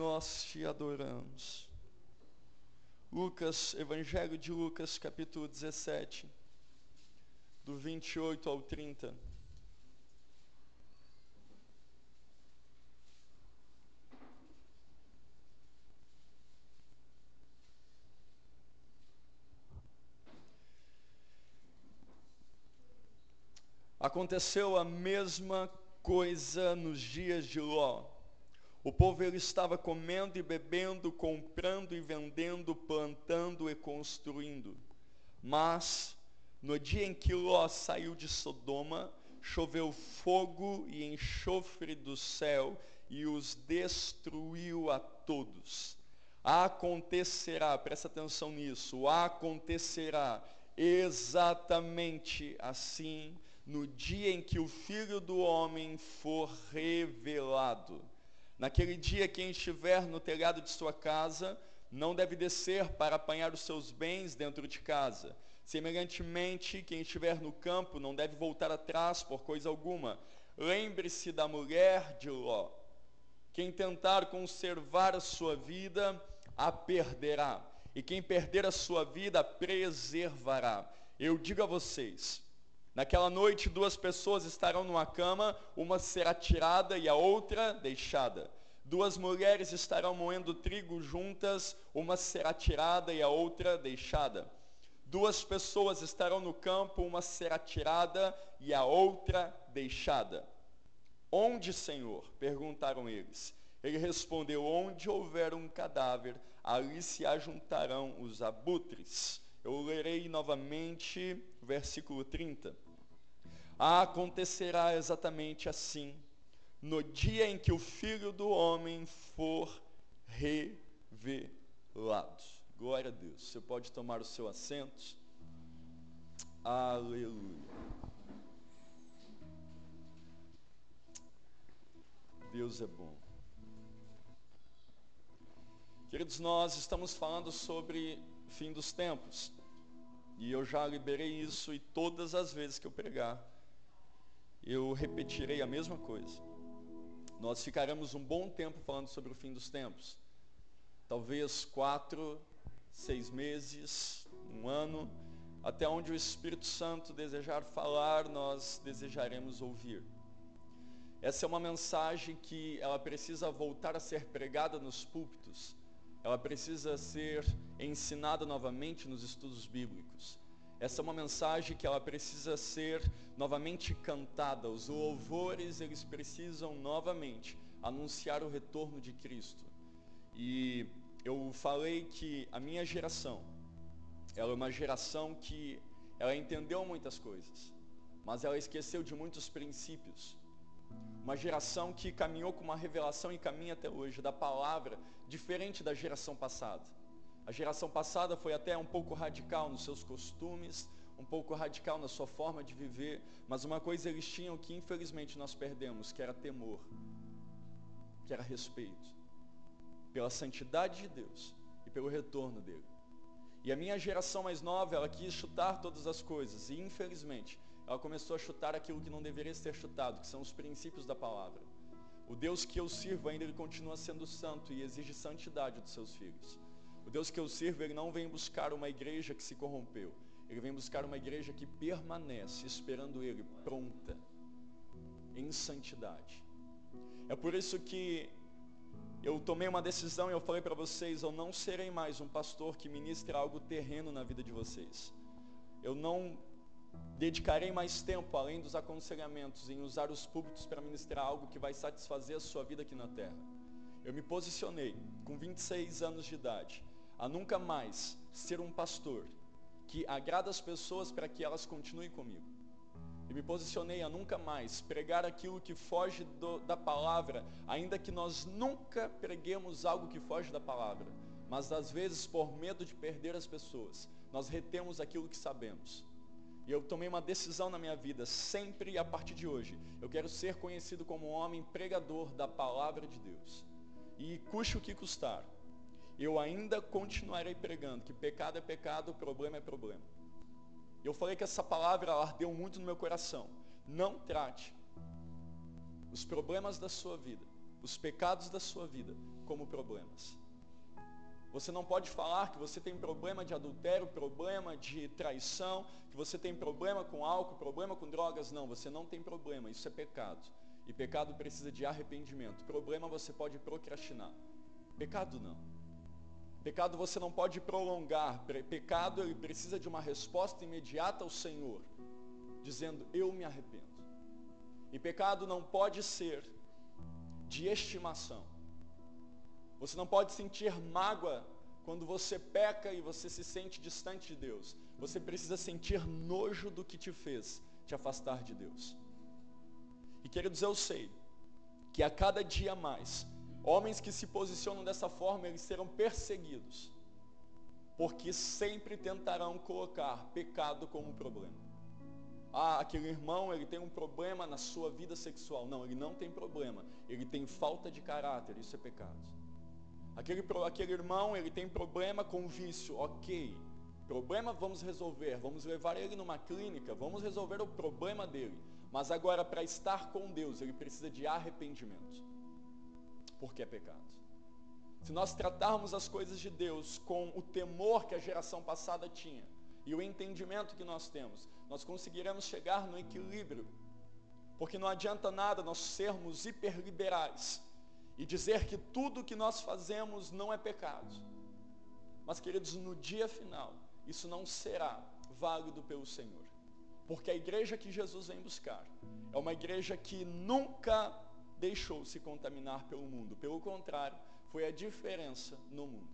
nós te adoramos. Lucas, Evangelho de Lucas, capítulo 17, do 28 ao 30. Aconteceu a mesma coisa nos dias de Ló. O povo ele estava comendo e bebendo, comprando e vendendo, plantando e construindo. Mas no dia em que Ló saiu de Sodoma, choveu fogo e enxofre do céu e os destruiu a todos. Acontecerá, presta atenção nisso, acontecerá exatamente assim no dia em que o Filho do Homem for revelado. Naquele dia, quem estiver no telhado de sua casa não deve descer para apanhar os seus bens dentro de casa. Semelhantemente, quem estiver no campo não deve voltar atrás por coisa alguma. Lembre-se da mulher de Ló. Quem tentar conservar a sua vida, a perderá. E quem perder a sua vida, a preservará. Eu digo a vocês, Naquela noite, duas pessoas estarão numa cama, uma será tirada e a outra deixada. Duas mulheres estarão moendo trigo juntas, uma será tirada e a outra deixada. Duas pessoas estarão no campo, uma será tirada e a outra deixada. Onde, Senhor? perguntaram eles. Ele respondeu: Onde houver um cadáver, ali se ajuntarão os abutres. Eu lerei novamente versículo 30. Acontecerá exatamente assim, no dia em que o Filho do Homem for revelado. Glória a Deus. Você pode tomar o seu assento. Aleluia. Deus é bom. Queridos, nós estamos falando sobre fim dos tempos. E eu já liberei isso e todas as vezes que eu pregar, eu repetirei a mesma coisa. Nós ficaremos um bom tempo falando sobre o fim dos tempos. Talvez quatro, seis meses, um ano, até onde o Espírito Santo desejar falar, nós desejaremos ouvir. Essa é uma mensagem que ela precisa voltar a ser pregada nos púlpitos ela precisa ser ensinada novamente nos estudos bíblicos. Essa é uma mensagem que ela precisa ser novamente cantada. Os louvores, eles precisam novamente anunciar o retorno de Cristo. E eu falei que a minha geração, ela é uma geração que ela entendeu muitas coisas, mas ela esqueceu de muitos princípios. Uma geração que caminhou com uma revelação e caminha até hoje da palavra, diferente da geração passada. A geração passada foi até um pouco radical nos seus costumes, um pouco radical na sua forma de viver, mas uma coisa eles tinham que infelizmente nós perdemos, que era temor, que era respeito pela santidade de Deus e pelo retorno dele. E a minha geração mais nova, ela quis chutar todas as coisas, e infelizmente, ela começou a chutar aquilo que não deveria ser chutado, que são os princípios da palavra. O Deus que eu sirvo ainda ele continua sendo santo e exige santidade dos seus filhos. O Deus que eu sirvo, ele não vem buscar uma igreja que se corrompeu. Ele vem buscar uma igreja que permanece esperando ele pronta em santidade. É por isso que eu tomei uma decisão e eu falei para vocês, eu não serei mais um pastor que ministra algo terreno na vida de vocês. Eu não dedicarei mais tempo, além dos aconselhamentos, em usar os púlpitos para ministrar algo que vai satisfazer a sua vida aqui na terra. Eu me posicionei, com 26 anos de idade, a nunca mais ser um pastor que agrada as pessoas para que elas continuem comigo. E me posicionei a nunca mais pregar aquilo que foge do, da palavra, ainda que nós nunca preguemos algo que foge da palavra. Mas às vezes, por medo de perder as pessoas, nós retemos aquilo que sabemos. E eu tomei uma decisão na minha vida, sempre a partir de hoje. Eu quero ser conhecido como um homem pregador da palavra de Deus. E custe o que custar, eu ainda continuarei pregando que pecado é pecado, problema é problema. Eu falei que essa palavra ardeu muito no meu coração. Não trate os problemas da sua vida, os pecados da sua vida, como problemas. Você não pode falar que você tem problema de adultério, problema de traição, que você tem problema com álcool, problema com drogas. Não, você não tem problema, isso é pecado. E pecado precisa de arrependimento. Problema você pode procrastinar. Pecado não. Pecado você não pode prolongar. Pecado ele precisa de uma resposta imediata ao Senhor, dizendo: Eu me arrependo. E pecado não pode ser de estimação. Você não pode sentir mágoa quando você peca e você se sente distante de Deus. Você precisa sentir nojo do que te fez te afastar de Deus. E queridos, eu sei que a cada dia mais, homens que se posicionam dessa forma, eles serão perseguidos, porque sempre tentarão colocar pecado como problema. Ah, aquele irmão, ele tem um problema na sua vida sexual. Não, ele não tem problema. Ele tem falta de caráter, isso é pecado. Aquele, aquele irmão, ele tem problema com vício, ok. Problema vamos resolver, vamos levar ele numa clínica, vamos resolver o problema dele. Mas agora, para estar com Deus, ele precisa de arrependimento, porque é pecado. Se nós tratarmos as coisas de Deus com o temor que a geração passada tinha e o entendimento que nós temos, nós conseguiremos chegar no equilíbrio, porque não adianta nada nós sermos hiperliberais e dizer que tudo que nós fazemos não é pecado. Mas, queridos, no dia final, isso não será válido pelo Senhor. Porque a igreja que Jesus vem buscar é uma igreja que nunca deixou se contaminar pelo mundo. Pelo contrário, foi a diferença no mundo.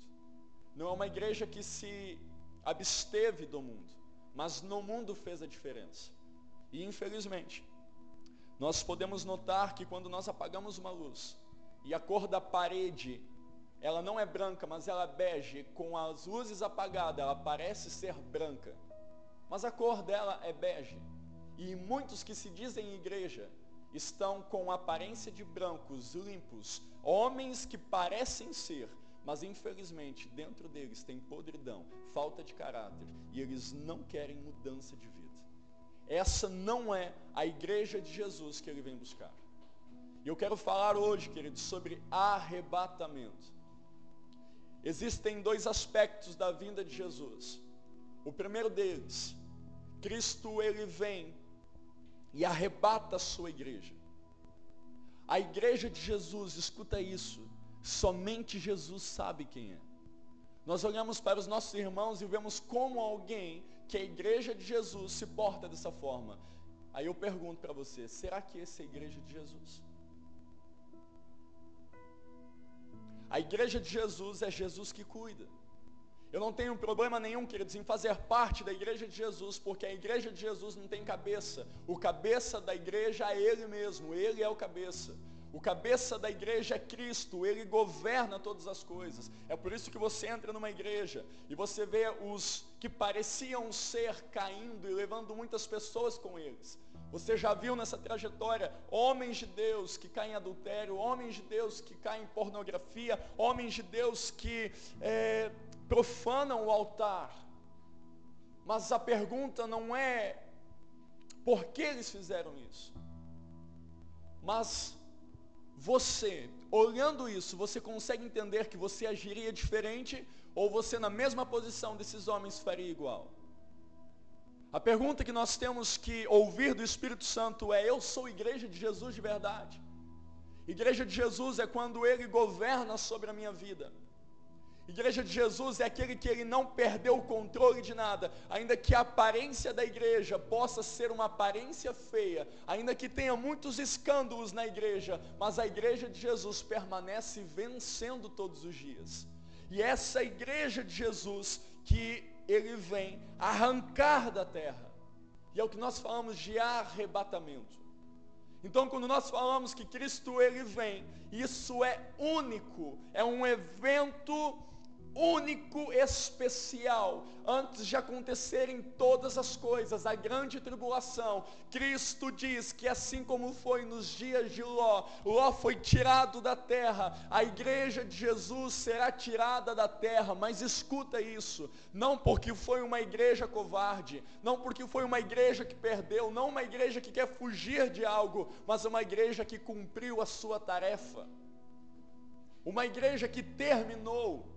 Não é uma igreja que se absteve do mundo, mas no mundo fez a diferença. E infelizmente, nós podemos notar que quando nós apagamos uma luz, e a cor da parede, ela não é branca, mas ela é bege, com as luzes apagadas, ela parece ser branca. Mas a cor dela é bege. E muitos que se dizem igreja estão com aparência de brancos, limpos, homens que parecem ser, mas infelizmente dentro deles tem podridão, falta de caráter, e eles não querem mudança de vida. Essa não é a igreja de Jesus que ele vem buscar. E eu quero falar hoje, queridos, sobre arrebatamento. Existem dois aspectos da vinda de Jesus. O primeiro deles, Cristo ele vem e arrebata a sua igreja. A igreja de Jesus, escuta isso, somente Jesus sabe quem é. Nós olhamos para os nossos irmãos e vemos como alguém que a igreja de Jesus se porta dessa forma. Aí eu pergunto para você, será que essa é a igreja de Jesus? A igreja de Jesus é Jesus que cuida. Eu não tenho problema nenhum, queridos, em fazer parte da igreja de Jesus, porque a igreja de Jesus não tem cabeça. O cabeça da igreja é Ele mesmo, Ele é o cabeça. O cabeça da igreja é Cristo, Ele governa todas as coisas. É por isso que você entra numa igreja e você vê os que pareciam ser caindo e levando muitas pessoas com eles. Você já viu nessa trajetória homens de Deus que caem em adultério, homens de Deus que caem em pornografia, homens de Deus que é, profanam o altar. Mas a pergunta não é por que eles fizeram isso. Mas você, olhando isso, você consegue entender que você agiria diferente ou você na mesma posição desses homens faria igual? A pergunta que nós temos que ouvir do Espírito Santo é: Eu sou igreja de Jesus de verdade? Igreja de Jesus é quando Ele governa sobre a minha vida. Igreja de Jesus é aquele que ele não perdeu o controle de nada, ainda que a aparência da igreja possa ser uma aparência feia, ainda que tenha muitos escândalos na igreja, mas a igreja de Jesus permanece vencendo todos os dias. E essa igreja de Jesus que ele vem arrancar da terra. E é o que nós falamos de arrebatamento. Então, quando nós falamos que Cristo ele vem, isso é único, é um evento único, especial, antes de acontecerem todas as coisas, a grande tribulação. Cristo diz que assim como foi nos dias de Ló, Ló foi tirado da terra, a igreja de Jesus será tirada da terra, mas escuta isso, não porque foi uma igreja covarde, não porque foi uma igreja que perdeu, não uma igreja que quer fugir de algo, mas uma igreja que cumpriu a sua tarefa. uma igreja que terminou,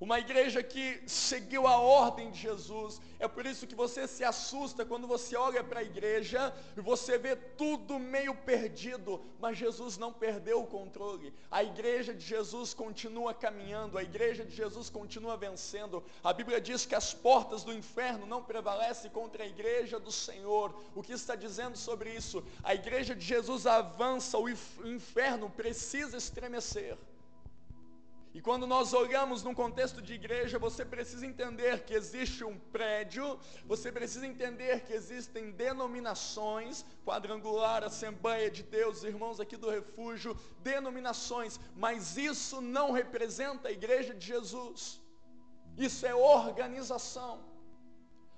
uma igreja que seguiu a ordem de Jesus. É por isso que você se assusta quando você olha para a igreja e você vê tudo meio perdido, mas Jesus não perdeu o controle. A igreja de Jesus continua caminhando, a igreja de Jesus continua vencendo. A Bíblia diz que as portas do inferno não prevalecem contra a igreja do Senhor. O que está dizendo sobre isso? A igreja de Jesus avança, o inferno precisa estremecer. E quando nós olhamos num contexto de igreja, você precisa entender que existe um prédio, você precisa entender que existem denominações, quadrangular, Assembleia de Deus, irmãos aqui do refúgio, denominações, mas isso não representa a igreja de Jesus. Isso é organização.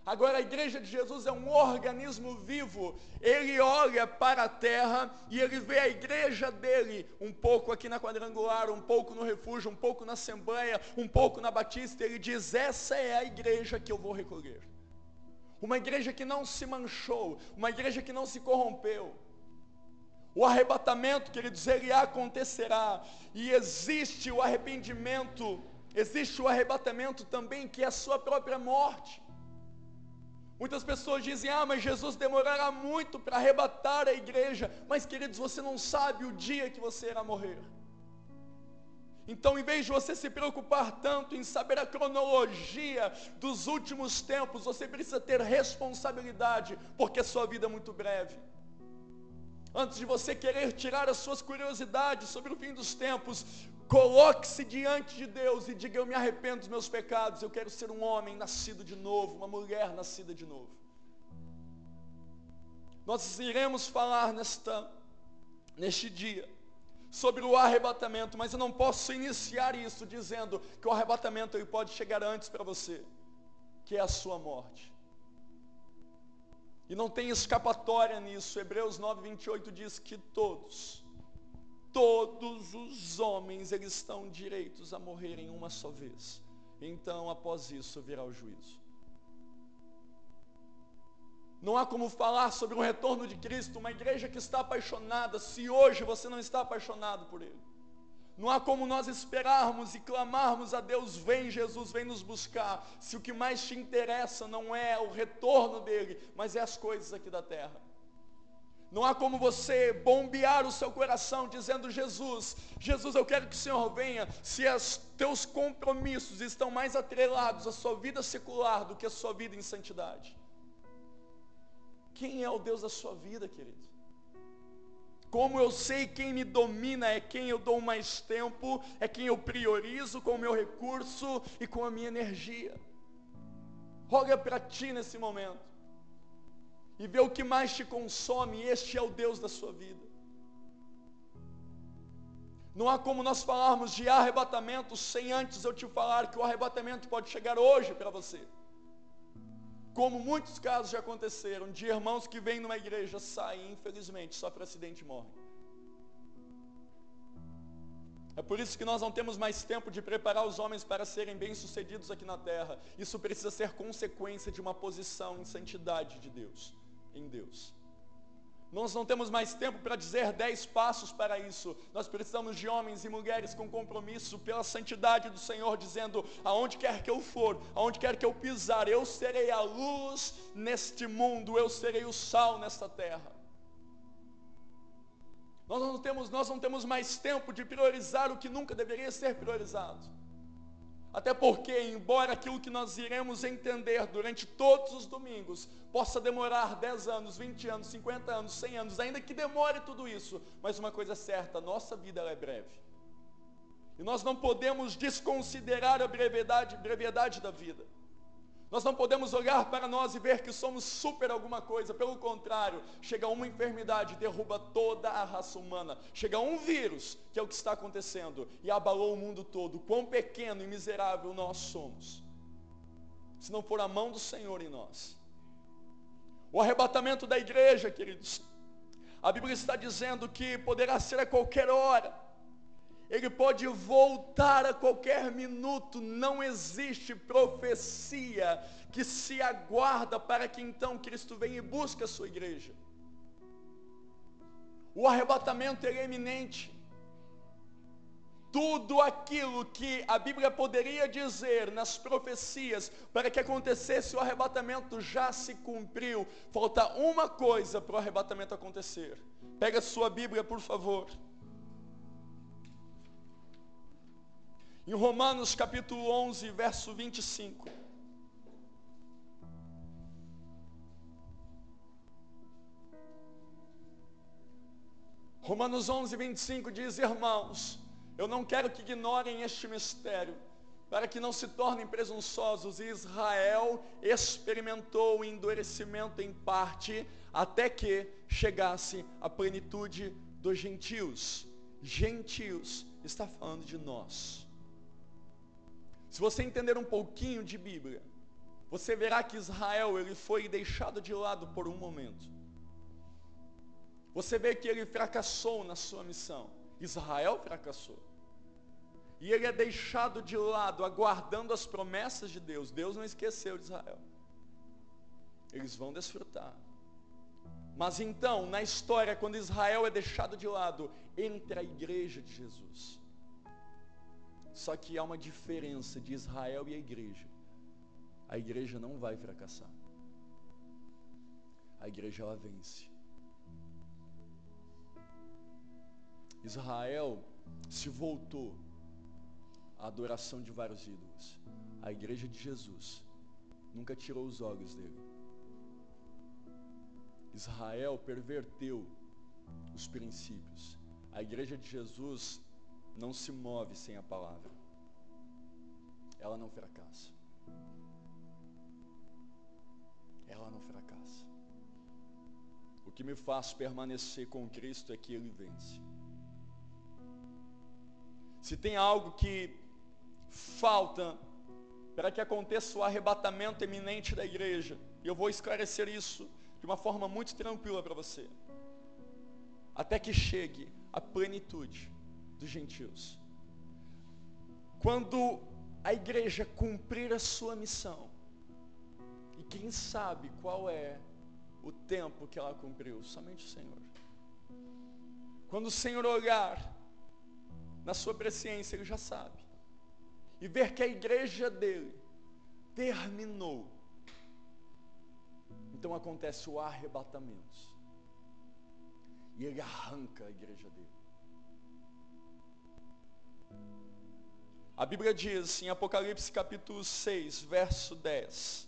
Agora a igreja de Jesus é um organismo vivo. Ele olha para a terra e ele vê a igreja dele, um pouco aqui na quadrangular, um pouco no refúgio, um pouco na assembleia, um pouco na batista. Ele diz: essa é a igreja que eu vou recolher. Uma igreja que não se manchou, uma igreja que não se corrompeu. O arrebatamento, queridos, ele acontecerá. E existe o arrependimento, existe o arrebatamento também, que é a sua própria morte. Muitas pessoas dizem, ah, mas Jesus demorará muito para arrebatar a igreja. Mas, queridos, você não sabe o dia que você irá morrer. Então, em vez de você se preocupar tanto em saber a cronologia dos últimos tempos, você precisa ter responsabilidade, porque a sua vida é muito breve. Antes de você querer tirar as suas curiosidades sobre o fim dos tempos, Coloque-se diante de Deus e diga: Eu me arrependo dos meus pecados. Eu quero ser um homem nascido de novo, uma mulher nascida de novo. Nós iremos falar nesta, neste dia sobre o arrebatamento, mas eu não posso iniciar isso dizendo que o arrebatamento ele pode chegar antes para você, que é a sua morte. E não tem escapatória nisso. Hebreus 9:28 diz que todos todos os homens eles estão direitos a morrerem uma só vez. Então, após isso, virá o juízo. Não há como falar sobre o retorno de Cristo, uma igreja que está apaixonada, se hoje você não está apaixonado por Ele. Não há como nós esperarmos e clamarmos a Deus, vem Jesus, vem nos buscar, se o que mais te interessa não é o retorno dele, mas é as coisas aqui da terra. Não há como você bombear o seu coração dizendo: Jesus, Jesus, eu quero que o Senhor venha, se os teus compromissos estão mais atrelados à sua vida secular do que à sua vida em santidade. Quem é o Deus da sua vida, querido? Como eu sei quem me domina é quem eu dou mais tempo, é quem eu priorizo com o meu recurso e com a minha energia. Roga para ti nesse momento e vê o que mais te consome, este é o Deus da sua vida. Não há como nós falarmos de arrebatamento sem antes eu te falar que o arrebatamento pode chegar hoje para você. Como muitos casos já aconteceram, de irmãos que vêm numa igreja, saem, infelizmente, para acidente e morrem. É por isso que nós não temos mais tempo de preparar os homens para serem bem-sucedidos aqui na terra. Isso precisa ser consequência de uma posição em santidade de Deus em Deus. Nós não temos mais tempo para dizer dez passos para isso. Nós precisamos de homens e mulheres com compromisso pela santidade do Senhor, dizendo: aonde quer que eu for, aonde quer que eu pisar, eu serei a luz neste mundo, eu serei o sal nesta terra. Nós não temos, nós não temos mais tempo de priorizar o que nunca deveria ser priorizado. Até porque, embora aquilo que nós iremos entender durante todos os domingos possa demorar 10 anos, 20 anos, 50 anos, 100 anos, ainda que demore tudo isso, mas uma coisa é certa, nossa vida é breve. E nós não podemos desconsiderar a brevidade, brevidade da vida. Nós não podemos olhar para nós e ver que somos super alguma coisa. Pelo contrário, chega uma enfermidade, derruba toda a raça humana. Chega um vírus, que é o que está acontecendo, e abalou o mundo todo. Quão pequeno e miserável nós somos. Se não for a mão do Senhor em nós. O arrebatamento da igreja, queridos. A Bíblia está dizendo que poderá ser a qualquer hora ele pode voltar a qualquer minuto, não existe profecia que se aguarda para que então Cristo venha e busque a sua igreja. O arrebatamento é eminente. tudo aquilo que a Bíblia poderia dizer nas profecias para que acontecesse o arrebatamento já se cumpriu. Falta uma coisa para o arrebatamento acontecer. Pega sua Bíblia, por favor. Em Romanos capítulo 11, verso 25. Romanos 11, 25 diz: Irmãos, eu não quero que ignorem este mistério, para que não se tornem presunçosos. Israel experimentou o endurecimento em parte, até que chegasse a plenitude dos gentios. Gentios está falando de nós. Se você entender um pouquinho de Bíblia, você verá que Israel ele foi deixado de lado por um momento. Você vê que ele fracassou na sua missão. Israel fracassou. E ele é deixado de lado, aguardando as promessas de Deus. Deus não esqueceu de Israel. Eles vão desfrutar. Mas então, na história, quando Israel é deixado de lado, entra a igreja de Jesus. Só que há uma diferença de Israel e a igreja. A igreja não vai fracassar. A igreja ela vence. Israel se voltou à adoração de vários ídolos. A igreja de Jesus nunca tirou os olhos dele. Israel perverteu os princípios. A igreja de Jesus não se move sem a palavra. Ela não fracassa. Ela não fracassa. O que me faz permanecer com Cristo é que Ele vence. Se tem algo que falta para que aconteça o arrebatamento eminente da igreja, e eu vou esclarecer isso de uma forma muito tranquila para você, até que chegue a plenitude dos gentios. Quando a igreja cumprir a sua missão, e quem sabe qual é o tempo que ela cumpriu? Somente o Senhor. Quando o Senhor olhar na sua presciência, ele já sabe. E ver que a igreja dele terminou. Então acontece o arrebatamento. E ele arranca a igreja dele. A Bíblia diz em Apocalipse capítulo 6, verso 10.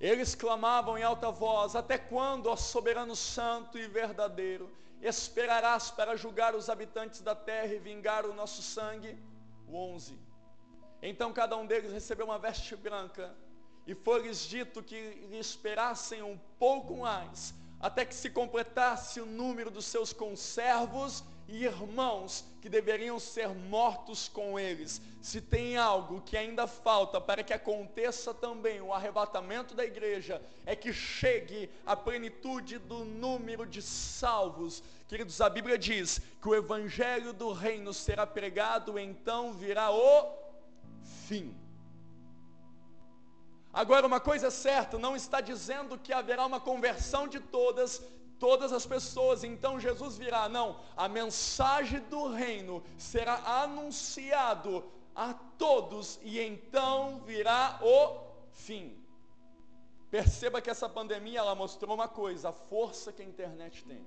Eles clamavam em alta voz: Até quando, ó soberano santo e verdadeiro, esperarás para julgar os habitantes da terra e vingar o nosso sangue? O 11. Então cada um deles recebeu uma veste branca, e foi-lhes dito que esperassem um pouco mais, até que se completasse o número dos seus conservos e irmãos que deveriam ser mortos com eles. Se tem algo que ainda falta para que aconteça também o arrebatamento da igreja, é que chegue a plenitude do número de salvos. Queridos, a Bíblia diz que o evangelho do reino será pregado, então virá o fim. Agora, uma coisa é certa, não está dizendo que haverá uma conversão de todas, todas as pessoas, então Jesus virá. Não, a mensagem do reino será anunciado a todos e então virá o fim. Perceba que essa pandemia ela mostrou uma coisa, a força que a internet tem.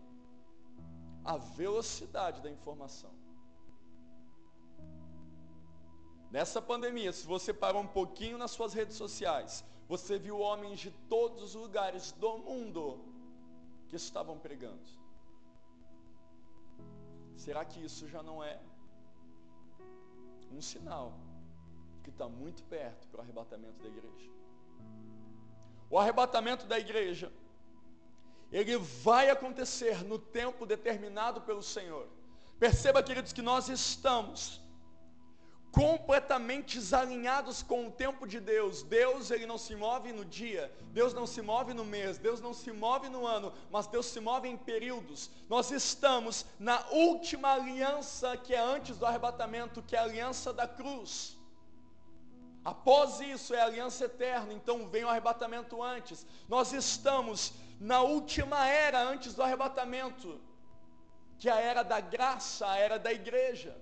A velocidade da informação. Nessa pandemia, se você parou um pouquinho nas suas redes sociais, você viu homens de todos os lugares do mundo que estavam pregando. Será que isso já não é um sinal que está muito perto para o arrebatamento da igreja? O arrebatamento da igreja, ele vai acontecer no tempo determinado pelo Senhor. Perceba, queridos, que nós estamos completamente desalinhados com o tempo de Deus. Deus, ele não se move no dia, Deus não se move no mês, Deus não se move no ano, mas Deus se move em períodos. Nós estamos na última aliança que é antes do arrebatamento, que é a aliança da cruz. Após isso é aliança eterna, então vem o arrebatamento antes. Nós estamos na última era antes do arrebatamento, que é a era da graça, a era da igreja.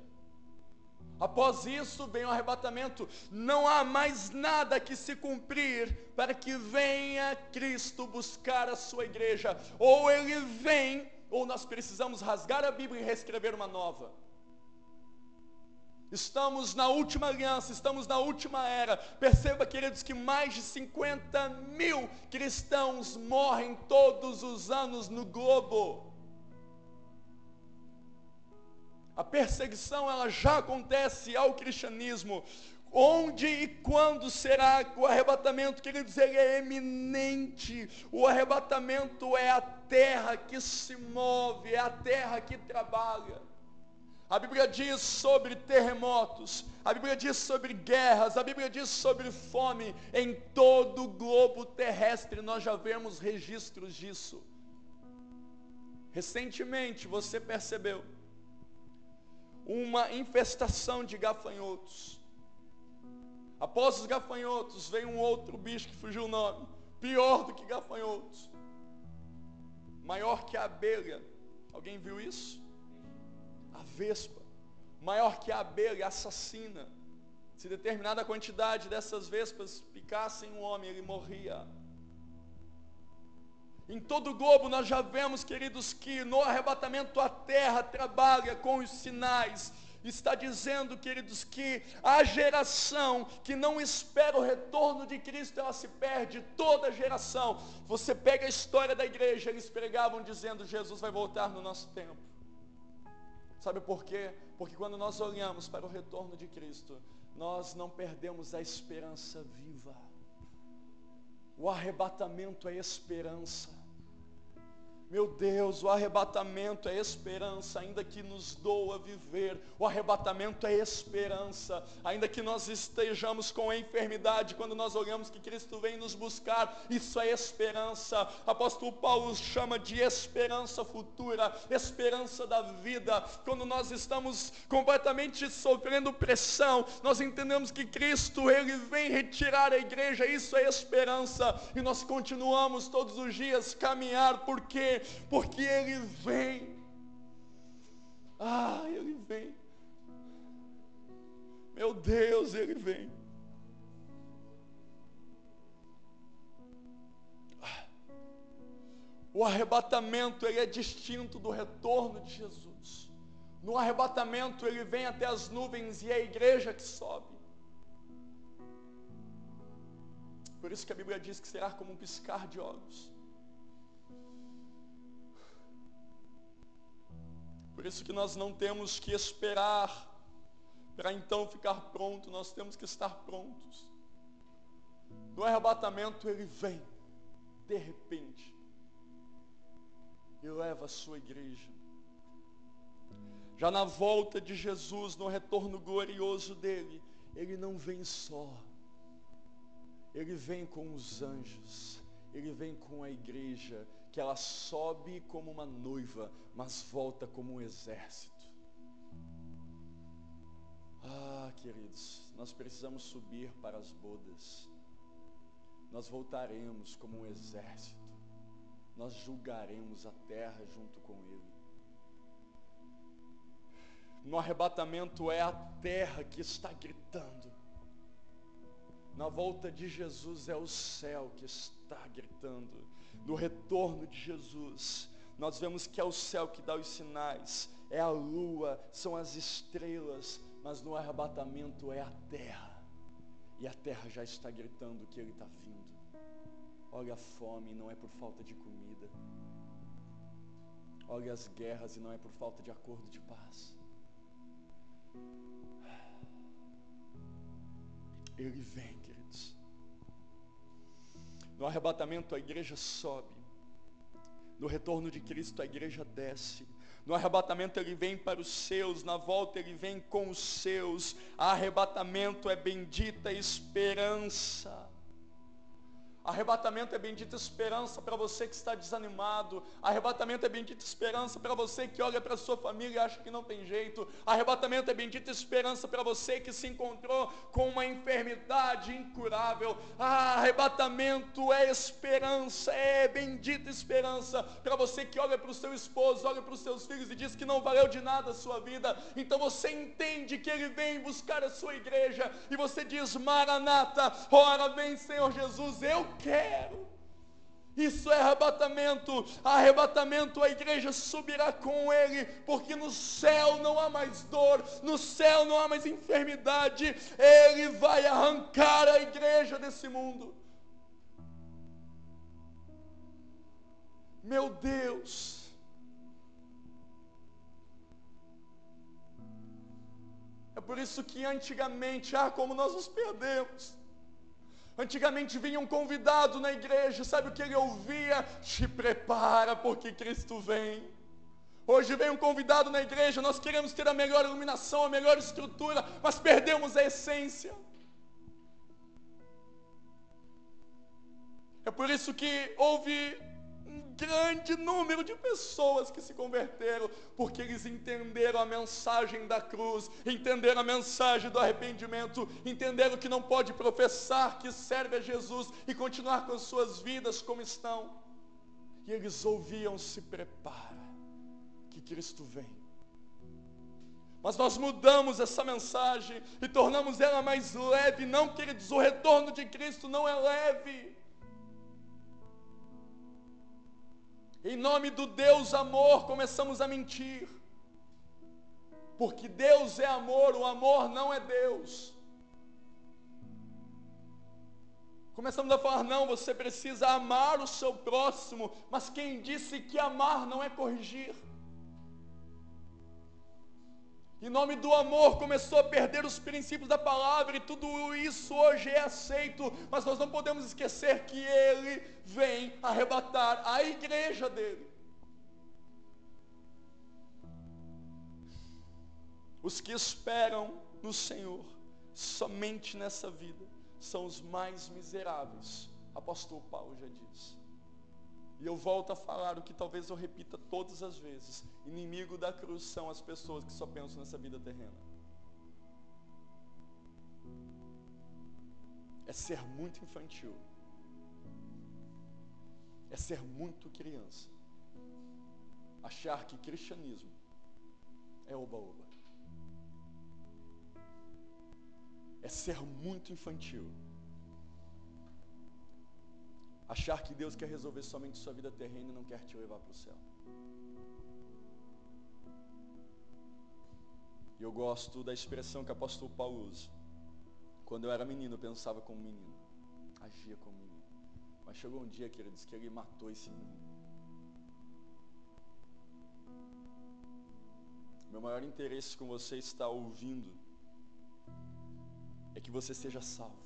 Após isso vem o arrebatamento. Não há mais nada que se cumprir para que venha Cristo buscar a sua igreja. Ou ele vem, ou nós precisamos rasgar a Bíblia e reescrever uma nova. Estamos na última aliança, estamos na última era. Perceba, queridos, que mais de 50 mil cristãos morrem todos os anos no globo. A perseguição ela já acontece ao cristianismo. Onde e quando será o arrebatamento? Queridos, ele é eminente. O arrebatamento é a terra que se move, é a terra que trabalha. A Bíblia diz sobre terremotos, a Bíblia diz sobre guerras, a Bíblia diz sobre fome. Em todo o globo terrestre nós já vemos registros disso. Recentemente você percebeu uma infestação de gafanhotos. Após os gafanhotos, veio um outro bicho que fugiu o nome, pior do que gafanhotos, maior que a abelha. Alguém viu isso? a vespa, maior que a abelha, assassina. Se determinada quantidade dessas vespas picassem um homem, ele morria. Em todo o globo nós já vemos, queridos, que no arrebatamento a terra trabalha com os sinais. Está dizendo, queridos, que a geração que não espera o retorno de Cristo, ela se perde, toda geração. Você pega a história da igreja, eles pregavam dizendo: Jesus vai voltar no nosso tempo. Sabe por quê? Porque quando nós olhamos para o retorno de Cristo, nós não perdemos a esperança viva. O arrebatamento é esperança. Meu Deus, o arrebatamento é esperança, ainda que nos doa viver. O arrebatamento é esperança, ainda que nós estejamos com enfermidade, quando nós olhamos que Cristo vem nos buscar, isso é esperança. Apóstolo Paulo chama de esperança futura, esperança da vida. Quando nós estamos completamente sofrendo pressão, nós entendemos que Cristo ele vem retirar a igreja, isso é esperança. E nós continuamos todos os dias caminhar porque porque Ele vem. Ah, Ele vem. Meu Deus, Ele vem. O arrebatamento ele é distinto do retorno de Jesus. No arrebatamento ele vem até as nuvens e é a igreja que sobe. Por isso que a Bíblia diz que será como um piscar de olhos. Por isso que nós não temos que esperar para então ficar pronto, nós temos que estar prontos. No arrebatamento ele vem, de repente, e leva a sua igreja. Já na volta de Jesus, no retorno glorioso dele, ele não vem só, ele vem com os anjos, ele vem com a igreja, que ela sobe como uma noiva, mas volta como um exército. Ah, queridos, nós precisamos subir para as bodas. Nós voltaremos como um exército. Nós julgaremos a terra junto com ele. No arrebatamento é a terra que está gritando. Na volta de Jesus é o céu que está gritando do retorno de Jesus, nós vemos que é o céu que dá os sinais, é a lua, são as estrelas, mas no arrebatamento é a terra. E a terra já está gritando que ele está vindo. Olha a fome, não é por falta de comida. Olha as guerras e não é por falta de acordo de paz. Ele vem, no arrebatamento a igreja sobe. No retorno de Cristo a igreja desce. No arrebatamento ele vem para os seus, na volta ele vem com os seus. Arrebatamento é bendita esperança. Arrebatamento é bendita esperança para você que está desanimado. Arrebatamento é bendita esperança para você que olha para sua família e acha que não tem jeito. Arrebatamento é bendita esperança para você que se encontrou com uma enfermidade incurável. Ah, arrebatamento é esperança, é bendita esperança para você que olha para o seu esposo, olha para os seus filhos e diz que não valeu de nada a sua vida. Então você entende que ele vem buscar a sua igreja e você diz: Maranata, ora vem Senhor Jesus, eu quero. Isso é arrebatamento. Arrebatamento, a igreja subirá com ele, porque no céu não há mais dor, no céu não há mais enfermidade. Ele vai arrancar a igreja desse mundo. Meu Deus. É por isso que antigamente, ah, como nós nos perdemos. Antigamente vinha um convidado na igreja, sabe o que ele ouvia? Te prepara porque Cristo vem. Hoje vem um convidado na igreja, nós queremos ter a melhor iluminação, a melhor estrutura, mas perdemos a essência. É por isso que houve grande número de pessoas que se converteram, porque eles entenderam a mensagem da cruz, entenderam a mensagem do arrependimento, entenderam que não pode professar que serve a Jesus e continuar com suas vidas como estão. E eles ouviam: se prepara, que Cristo vem. Mas nós mudamos essa mensagem e tornamos ela mais leve. Não, queridos, o retorno de Cristo não é leve. Em nome do Deus amor, começamos a mentir. Porque Deus é amor, o amor não é Deus. Começamos a falar, não, você precisa amar o seu próximo, mas quem disse que amar não é corrigir? Em nome do amor, começou a perder os princípios da palavra, e tudo isso hoje é aceito, mas nós não podemos esquecer que Ele vem arrebatar a igreja dele. Os que esperam no Senhor, somente nessa vida, são os mais miseráveis. Apóstolo Paulo já diz. E eu volto a falar o que talvez eu repita todas as vezes: inimigo da cruz são as pessoas que só pensam nessa vida terrena. É ser muito infantil. É ser muito criança. Achar que cristianismo é oba-oba. É ser muito infantil achar que Deus quer resolver somente sua vida terrena e não quer te levar para o céu. E eu gosto da expressão que o apóstolo Paulo usa. Quando eu era menino, eu pensava como menino, agia como menino. Mas chegou um dia, queridos, que ele matou esse menino. Meu maior interesse com você está ouvindo é que você seja salvo.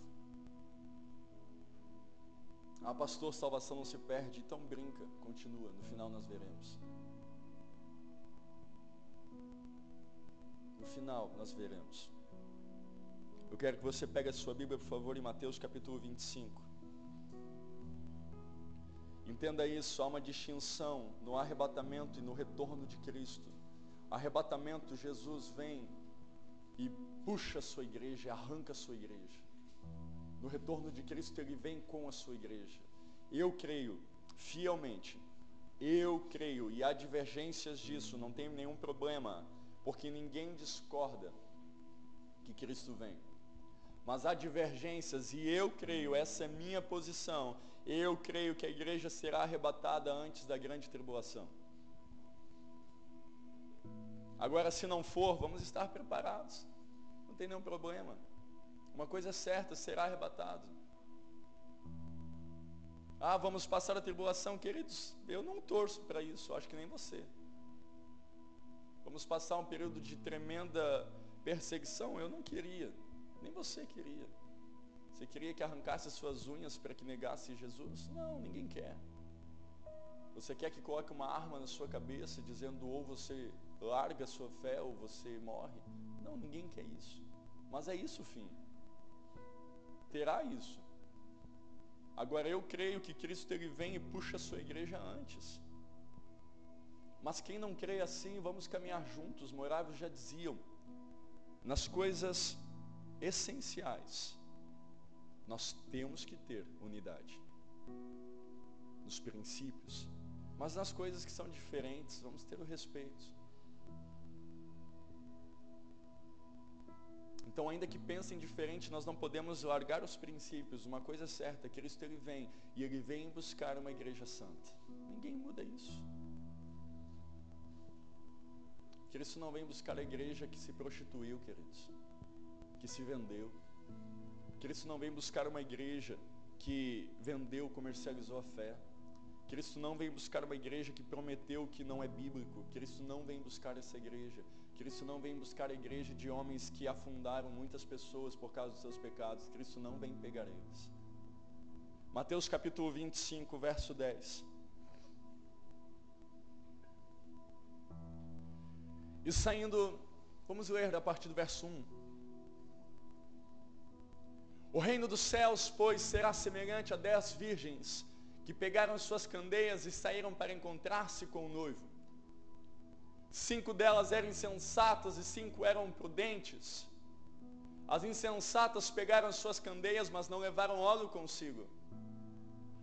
Ah, pastor, salvação não se perde, então brinca, continua, no final nós veremos. No final nós veremos. Eu quero que você pegue a sua Bíblia, por favor, em Mateus capítulo 25. Entenda isso, há uma distinção no arrebatamento e no retorno de Cristo. Arrebatamento, Jesus vem e puxa a sua igreja, arranca a sua igreja no retorno de Cristo, ele vem com a sua igreja. Eu creio fielmente, eu creio, e há divergências disso, não tem nenhum problema, porque ninguém discorda que Cristo vem. Mas há divergências, e eu creio, essa é minha posição, eu creio que a igreja será arrebatada antes da grande tribulação. Agora, se não for, vamos estar preparados, não tem nenhum problema. Uma coisa é certa, será arrebatado. Ah, vamos passar a tribulação, queridos. Eu não torço para isso, acho que nem você. Vamos passar um período de tremenda perseguição, eu não queria, nem você queria. Você queria que arrancasse as suas unhas para que negasse Jesus? Não, ninguém quer. Você quer que coloque uma arma na sua cabeça dizendo ou você larga a sua fé ou você morre? Não, ninguém quer isso. Mas é isso o fim terá isso. Agora eu creio que Cristo ele vem e puxa a sua igreja antes. Mas quem não crê assim, vamos caminhar juntos. Moravos já diziam, nas coisas essenciais, nós temos que ter unidade. Nos princípios. Mas nas coisas que são diferentes, vamos ter o respeito. Então, ainda que pensem diferente, nós não podemos largar os princípios. Uma coisa é certa, Cristo ele vem e ele vem buscar uma igreja santa. Ninguém muda isso. Cristo não vem buscar a igreja que se prostituiu, queridos, que se vendeu. Cristo não vem buscar uma igreja que vendeu, comercializou a fé. Cristo não vem buscar uma igreja que prometeu que não é bíblico. Cristo não vem buscar essa igreja. Cristo não vem buscar a igreja de homens que afundaram muitas pessoas por causa dos seus pecados. Cristo não vem pegar eles. Mateus capítulo 25, verso 10. E saindo, vamos ler a partir do verso 1. O reino dos céus, pois, será semelhante a dez virgens que pegaram suas candeias e saíram para encontrar-se com o noivo. Cinco delas eram insensatas e cinco eram prudentes. As insensatas pegaram suas candeias, mas não levaram óleo consigo.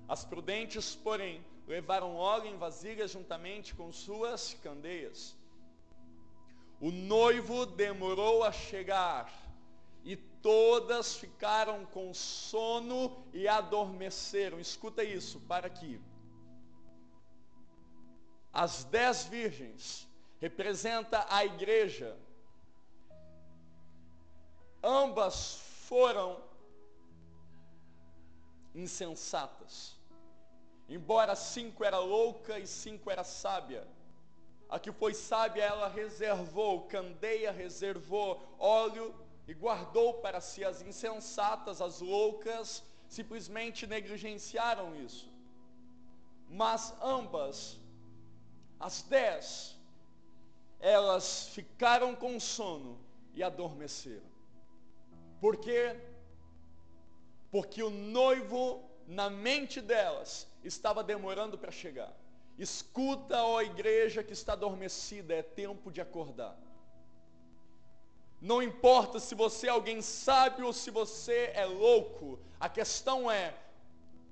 As prudentes, porém, levaram óleo em vasilhas juntamente com suas candeias. O noivo demorou a chegar e todas ficaram com sono e adormeceram. Escuta isso, para aqui. As dez virgens representa a igreja. Ambas foram insensatas. Embora cinco era louca e cinco era sábia. A que foi sábia, ela reservou candeia, reservou óleo e guardou para si as insensatas, as loucas, simplesmente negligenciaram isso. Mas ambas, as dez, elas ficaram com sono e adormeceram. Por quê? Porque o noivo, na mente delas, estava demorando para chegar. Escuta, ó igreja que está adormecida, é tempo de acordar. Não importa se você é alguém sábio ou se você é louco, a questão é: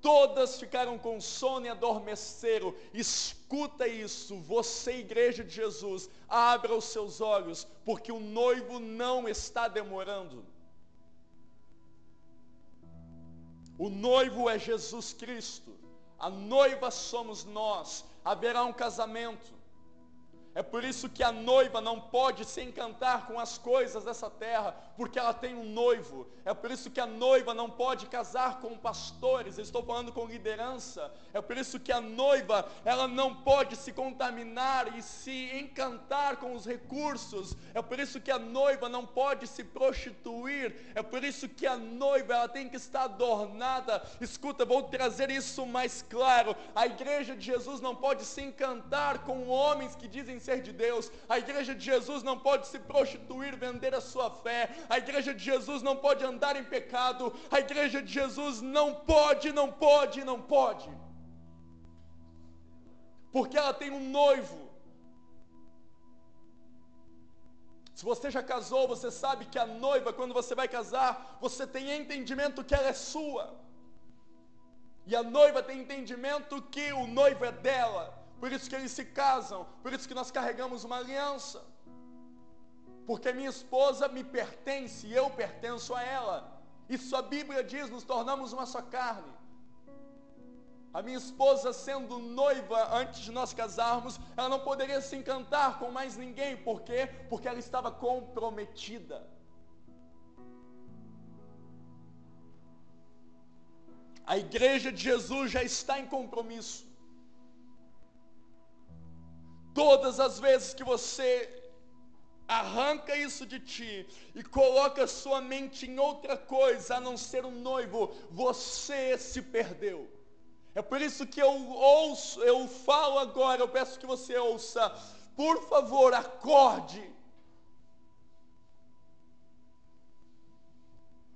todas ficaram com sono e adormeceram. Escuta isso, você, igreja de Jesus, abra os seus olhos, porque o noivo não está demorando. O noivo é Jesus Cristo, a noiva somos nós. Haverá um casamento. É por isso que a noiva não pode se encantar com as coisas dessa terra, porque ela tem um noivo. É por isso que a noiva não pode casar com pastores, estou falando com liderança. É por isso que a noiva, ela não pode se contaminar e se encantar com os recursos. É por isso que a noiva não pode se prostituir. É por isso que a noiva, ela tem que estar adornada. Escuta, vou trazer isso mais claro. A igreja de Jesus não pode se encantar com homens que dizem ser de Deus. A igreja de Jesus não pode se prostituir, vender a sua fé. A igreja de Jesus não pode andar em pecado. A igreja de Jesus não pode, não pode, não pode. Porque ela tem um noivo. Se você já casou, você sabe que a noiva, quando você vai casar, você tem entendimento que ela é sua. E a noiva tem entendimento que o noivo é dela por isso que eles se casam, por isso que nós carregamos uma aliança. Porque minha esposa me pertence e eu pertenço a ela. Isso a Bíblia diz, nos tornamos uma só carne. A minha esposa, sendo noiva antes de nós casarmos, ela não poderia se encantar com mais ninguém. Por quê? Porque ela estava comprometida. A igreja de Jesus já está em compromisso. Todas as vezes que você arranca isso de ti e coloca sua mente em outra coisa a não ser um noivo, você se perdeu. É por isso que eu ouço, eu falo agora, eu peço que você ouça, por favor, acorde.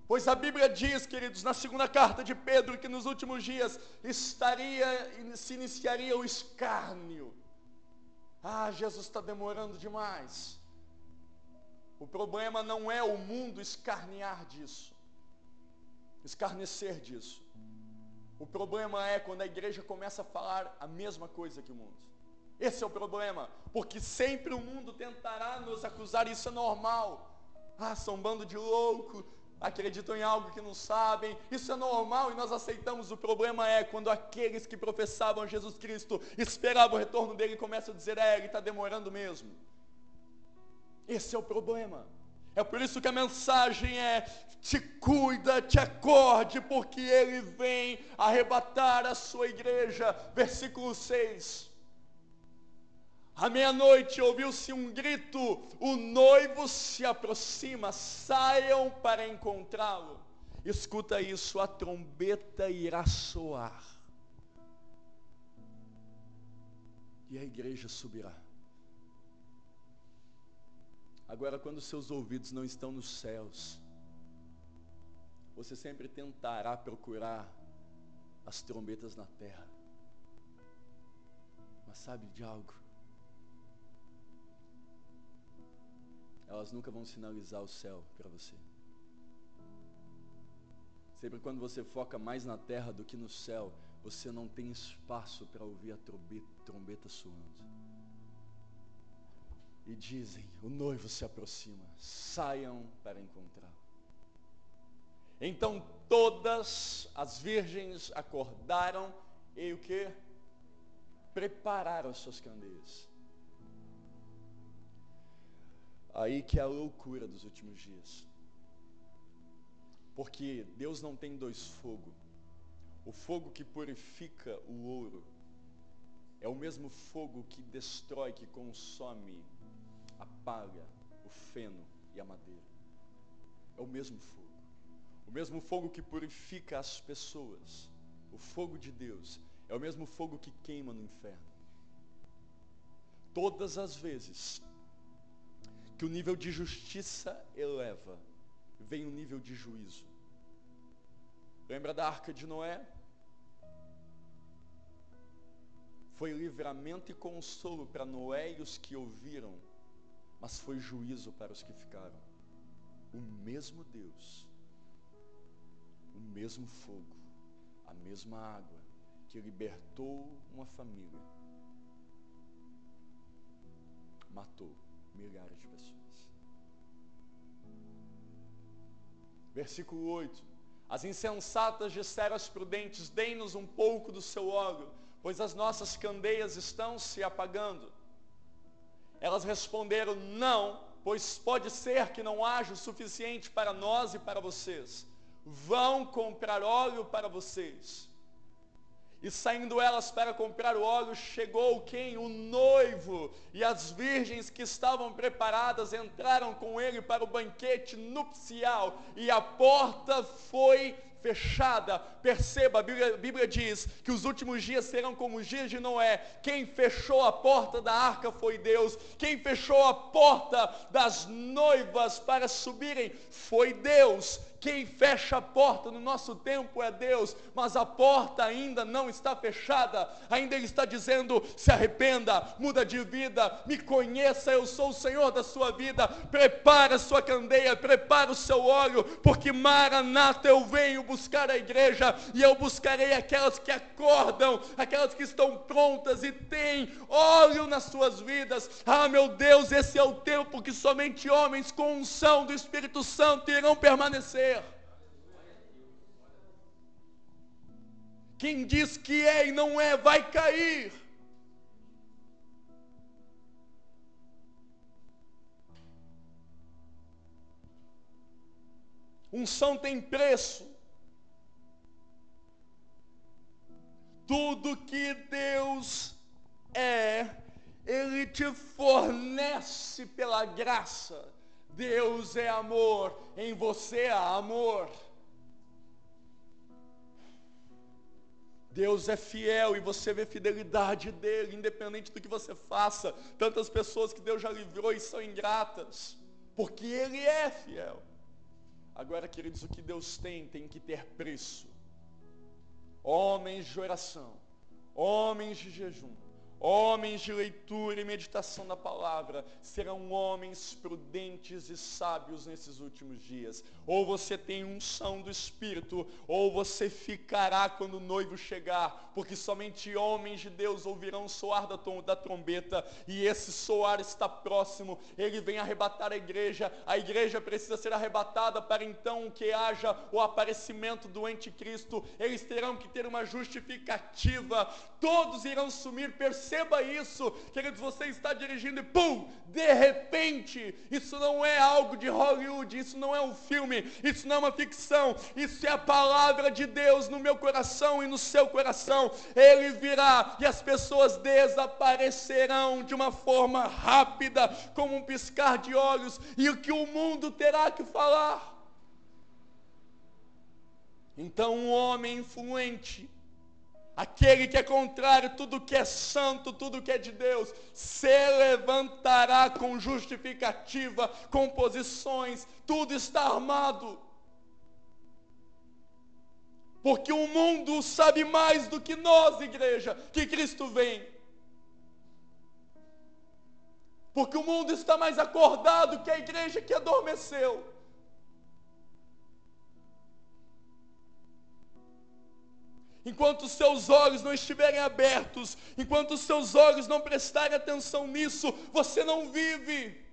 Pois a Bíblia diz, queridos, na segunda carta de Pedro, que nos últimos dias estaria, se iniciaria o escárnio. Ah, Jesus está demorando demais. O problema não é o mundo escarnear disso, escarnecer disso. O problema é quando a igreja começa a falar a mesma coisa que o mundo. Esse é o problema, porque sempre o mundo tentará nos acusar, isso é normal. Ah, são um bando de louco, acreditam em algo que não sabem, isso é normal e nós aceitamos. O problema é quando aqueles que professavam Jesus Cristo esperavam o retorno dele e começam a dizer: é, ele está demorando mesmo. Esse é o problema. É por isso que a mensagem é: te cuida, te acorde, porque ele vem arrebatar a sua igreja. Versículo 6. À meia-noite ouviu-se um grito: o noivo se aproxima, saiam para encontrá-lo. Escuta isso: a trombeta irá soar, e a igreja subirá. Agora, quando seus ouvidos não estão nos céus, você sempre tentará procurar as trombetas na terra. Mas sabe de algo? Elas nunca vão sinalizar o céu para você. Sempre quando você foca mais na terra do que no céu, você não tem espaço para ouvir a trombeta, trombeta soando e dizem: O noivo se aproxima, saiam para encontrá-lo. Então todas as virgens acordaram e o que? Prepararam as suas candeias. Aí que é a loucura dos últimos dias. Porque Deus não tem dois fogos. O fogo que purifica o ouro é o mesmo fogo que destrói, que consome palha, o feno e a madeira. É o mesmo fogo. O mesmo fogo que purifica as pessoas. O fogo de Deus é o mesmo fogo que queima no inferno. Todas as vezes que o nível de justiça eleva, vem o nível de juízo. Lembra da arca de Noé? Foi livramento e consolo para Noé e os que ouviram mas foi juízo para os que ficaram. O mesmo Deus, o mesmo fogo, a mesma água que libertou uma família, matou milhares de pessoas. Versículo 8: As insensatas disseram aos prudentes: Deem-nos um pouco do seu óleo, pois as nossas candeias estão se apagando. Elas responderam: Não, pois pode ser que não haja o suficiente para nós e para vocês. Vão comprar óleo para vocês. E saindo elas para comprar o óleo, chegou quem? O noivo. E as virgens que estavam preparadas entraram com ele para o banquete nupcial. E a porta foi fechada. Perceba, a Bíblia, a Bíblia, diz que os últimos dias serão como os dias de Noé. Quem fechou a porta da arca foi Deus. Quem fechou a porta das noivas para subirem foi Deus. Quem fecha a porta no nosso tempo é Deus, mas a porta ainda não está fechada. Ainda Ele está dizendo: se arrependa, muda de vida, me conheça, eu sou o Senhor da sua vida. Prepara a sua candeia, prepara o seu óleo, porque Maranata eu venho buscar a igreja e eu buscarei aquelas que acordam, aquelas que estão prontas e têm óleo nas suas vidas. Ah, meu Deus, esse é o tempo que somente homens com unção do Espírito Santo irão permanecer. Quem diz que é e não é, vai cair. Unção tem preço. Tudo que Deus é, Ele te fornece pela graça. Deus é amor, em você há amor. Deus é fiel e você vê fidelidade dele, independente do que você faça. Tantas pessoas que Deus já livrou e são ingratas, porque Ele é fiel. Agora, queridos, o que Deus tem tem que ter preço. Homens de oração, homens de jejum, Homens de leitura e meditação da palavra serão homens prudentes e sábios nesses últimos dias. Ou você tem unção do Espírito, ou você ficará quando o noivo chegar, porque somente homens de Deus ouvirão o soar da, da trombeta, e esse soar está próximo. Ele vem arrebatar a igreja, a igreja precisa ser arrebatada para então que haja o aparecimento do anticristo. Eles terão que ter uma justificativa, todos irão sumir, percebendo Perceba isso, queridos, você está dirigindo e pum, de repente, isso não é algo de Hollywood, isso não é um filme, isso não é uma ficção, isso é a palavra de Deus no meu coração e no seu coração. Ele virá e as pessoas desaparecerão de uma forma rápida, como um piscar de olhos, e o que o mundo terá que falar. Então, um homem influente, Aquele que é contrário, tudo que é santo, tudo que é de Deus, se levantará com justificativa, com posições, tudo está armado. Porque o mundo sabe mais do que nós, igreja, que Cristo vem. Porque o mundo está mais acordado que a igreja que adormeceu. Enquanto os seus olhos não estiverem abertos, enquanto os seus olhos não prestarem atenção nisso, você não vive.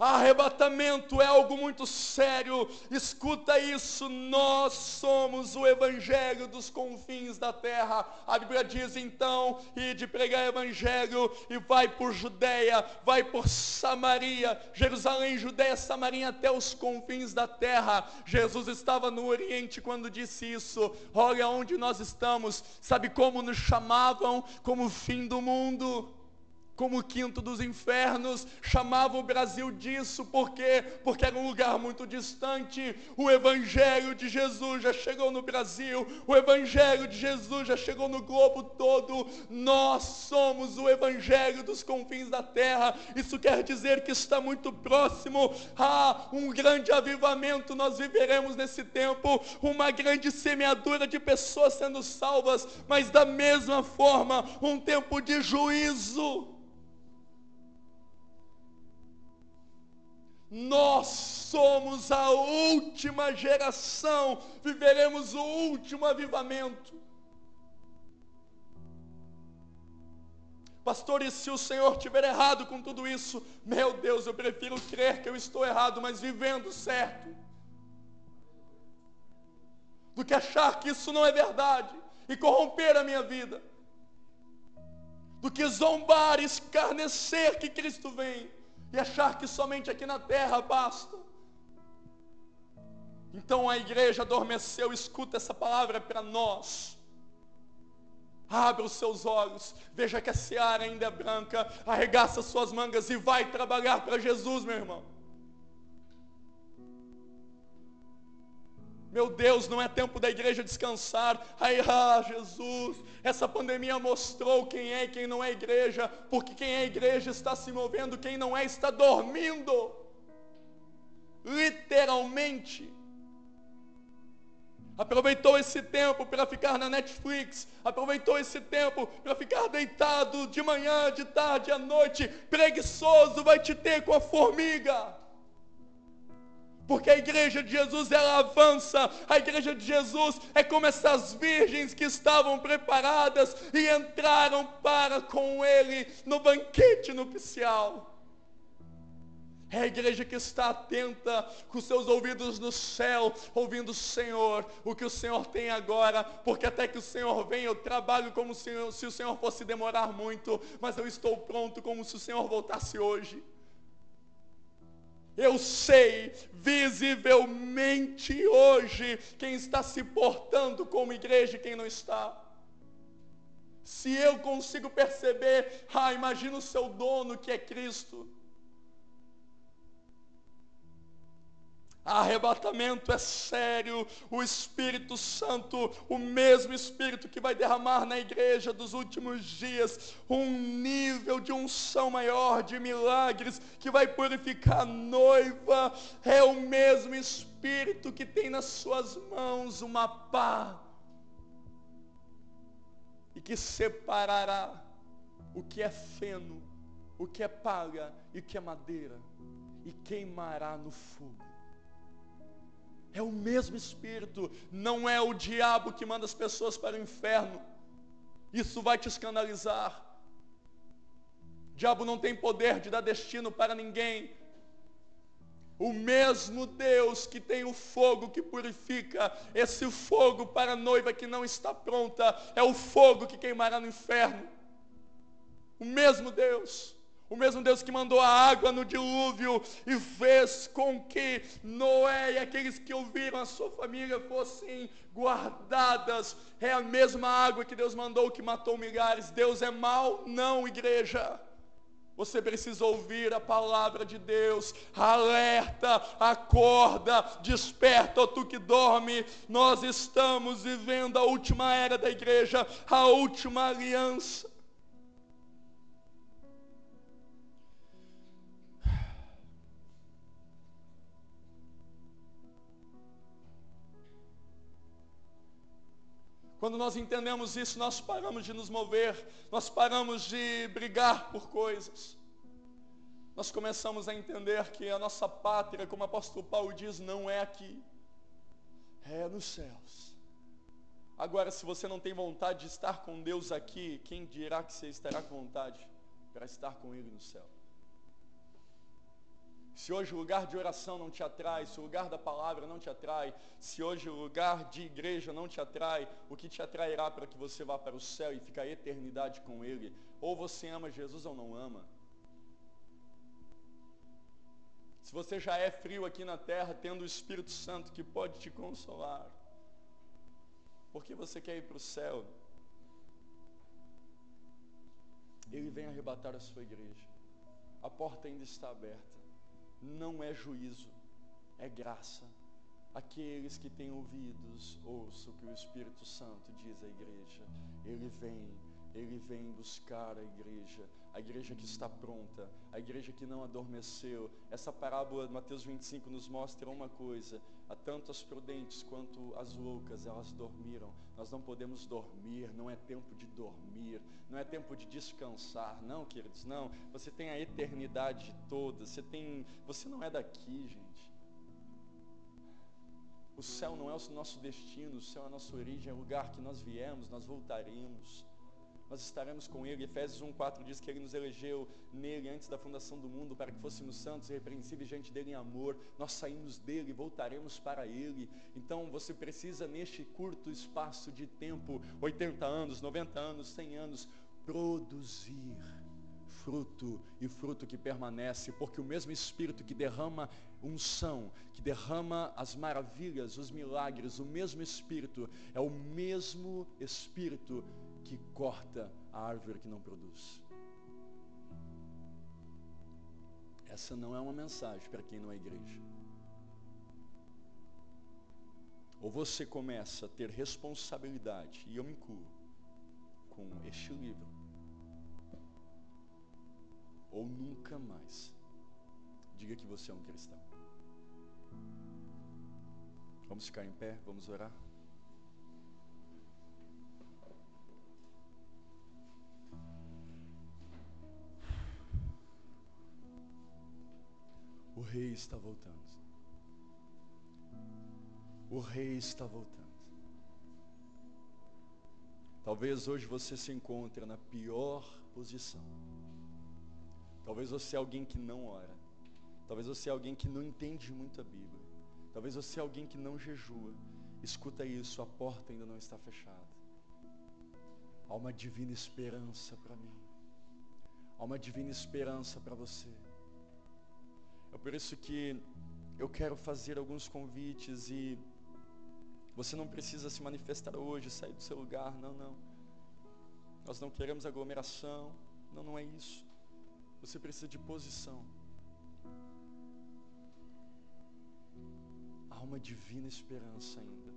Arrebatamento é algo muito sério. Escuta isso, nós somos o evangelho dos confins da terra. A Bíblia diz então, e de pregar evangelho e vai por Judeia, vai por Samaria, Jerusalém, Judeia, Samaria até os confins da terra. Jesus estava no Oriente quando disse isso. Olha onde nós estamos. Sabe como nos chamavam como fim do mundo? Como o quinto dos infernos, chamava o Brasil disso, por quê? Porque era um lugar muito distante. O Evangelho de Jesus já chegou no Brasil, o Evangelho de Jesus já chegou no globo todo. Nós somos o Evangelho dos confins da terra. Isso quer dizer que está muito próximo a um grande avivamento. Nós viveremos nesse tempo uma grande semeadura de pessoas sendo salvas, mas da mesma forma, um tempo de juízo. Nós somos a última geração, viveremos o último avivamento. Pastor, e se o Senhor tiver errado com tudo isso? Meu Deus, eu prefiro crer que eu estou errado, mas vivendo certo, do que achar que isso não é verdade e corromper a minha vida, do que zombar, escarnecer que Cristo vem e achar que somente aqui na terra basta. Então a igreja adormeceu, escuta essa palavra para nós. Abra os seus olhos, veja que a seara ainda é branca, arregaça suas mangas e vai trabalhar para Jesus, meu irmão. Meu Deus, não é tempo da igreja descansar. Ai, ah, Jesus, essa pandemia mostrou quem é e quem não é igreja, porque quem é igreja está se movendo, quem não é está dormindo. Literalmente. Aproveitou esse tempo para ficar na Netflix, aproveitou esse tempo para ficar deitado de manhã, de tarde, à noite, preguiçoso, vai te ter com a formiga porque a igreja de Jesus ela avança, a igreja de Jesus é como essas virgens que estavam preparadas e entraram para com ele no banquete nupcial. É a igreja que está atenta, com seus ouvidos no céu, ouvindo o Senhor, o que o Senhor tem agora, porque até que o Senhor venha, eu trabalho como se, se o Senhor fosse demorar muito, mas eu estou pronto como se o Senhor voltasse hoje. Eu sei visivelmente hoje quem está se portando como igreja e quem não está. Se eu consigo perceber, ah, imagina o seu dono que é Cristo. Arrebatamento é sério. O Espírito Santo, o mesmo Espírito que vai derramar na igreja dos últimos dias, um nível de unção maior, de milagres, que vai purificar a noiva, é o mesmo Espírito que tem nas suas mãos uma pá e que separará o que é feno, o que é palha e o que é madeira, e queimará no fogo. É o mesmo Espírito, não é o diabo que manda as pessoas para o inferno. Isso vai te escandalizar. O diabo não tem poder de dar destino para ninguém. O mesmo Deus que tem o fogo que purifica, esse fogo para a noiva que não está pronta, é o fogo que queimará no inferno. O mesmo Deus. O mesmo Deus que mandou a água no dilúvio e fez com que Noé e aqueles que ouviram a sua família fossem guardadas. É a mesma água que Deus mandou que matou milhares. Deus é mau? Não, igreja. Você precisa ouvir a palavra de Deus. Alerta, acorda, desperta, ó tu que dorme. Nós estamos vivendo a última era da igreja, a última aliança. Quando nós entendemos isso, nós paramos de nos mover, nós paramos de brigar por coisas. Nós começamos a entender que a nossa pátria, como o apóstolo Paulo diz, não é aqui, é nos céus. Agora, se você não tem vontade de estar com Deus aqui, quem dirá que você estará com vontade para estar com Ele no céu? Se hoje o lugar de oração não te atrai, se o lugar da palavra não te atrai, se hoje o lugar de igreja não te atrai, o que te atrairá para que você vá para o céu e fique a eternidade com Ele? Ou você ama Jesus ou não ama? Se você já é frio aqui na terra, tendo o Espírito Santo que pode te consolar, por que você quer ir para o céu? Ele vem arrebatar a sua igreja. A porta ainda está aberta não é juízo, é graça. Aqueles que têm ouvidos, ouçam o que o Espírito Santo diz à igreja. Ele vem, ele vem buscar a igreja, a igreja que está pronta, a igreja que não adormeceu. Essa parábola de Mateus 25 nos mostra uma coisa: a tanto as prudentes quanto as loucas, elas dormiram. Nós não podemos dormir, não é tempo de dormir, não é tempo de descansar, não, queridos, não. Você tem a eternidade toda, você tem, você não é daqui, gente. O céu não é o nosso destino, o céu é a nossa origem, é o lugar que nós viemos, nós voltaremos nós estaremos com Ele. Efésios 1,4 diz que Ele nos elegeu nele antes da fundação do mundo para que fôssemos santos e repreensíveis diante dele em amor. Nós saímos dele voltaremos para Ele. Então você precisa, neste curto espaço de tempo 80 anos, 90 anos, 100 anos produzir fruto e fruto que permanece, porque o mesmo Espírito que derrama unção, que derrama as maravilhas, os milagres, o mesmo Espírito é o mesmo Espírito que corta a árvore que não produz. Essa não é uma mensagem para quem não é igreja. Ou você começa a ter responsabilidade, e eu me incluo, com este livro, ou nunca mais diga que você é um cristão. Vamos ficar em pé, vamos orar. O rei está voltando. O rei está voltando. Talvez hoje você se encontre na pior posição. Talvez você é alguém que não ora. Talvez você é alguém que não entende muito a Bíblia. Talvez você é alguém que não jejua. Escuta isso, a porta ainda não está fechada. Há uma divina esperança para mim. Há uma divina esperança para você. É por isso que eu quero fazer alguns convites e você não precisa se manifestar hoje, sair do seu lugar, não, não. Nós não queremos aglomeração, não, não é isso. Você precisa de posição. há uma divina esperança ainda.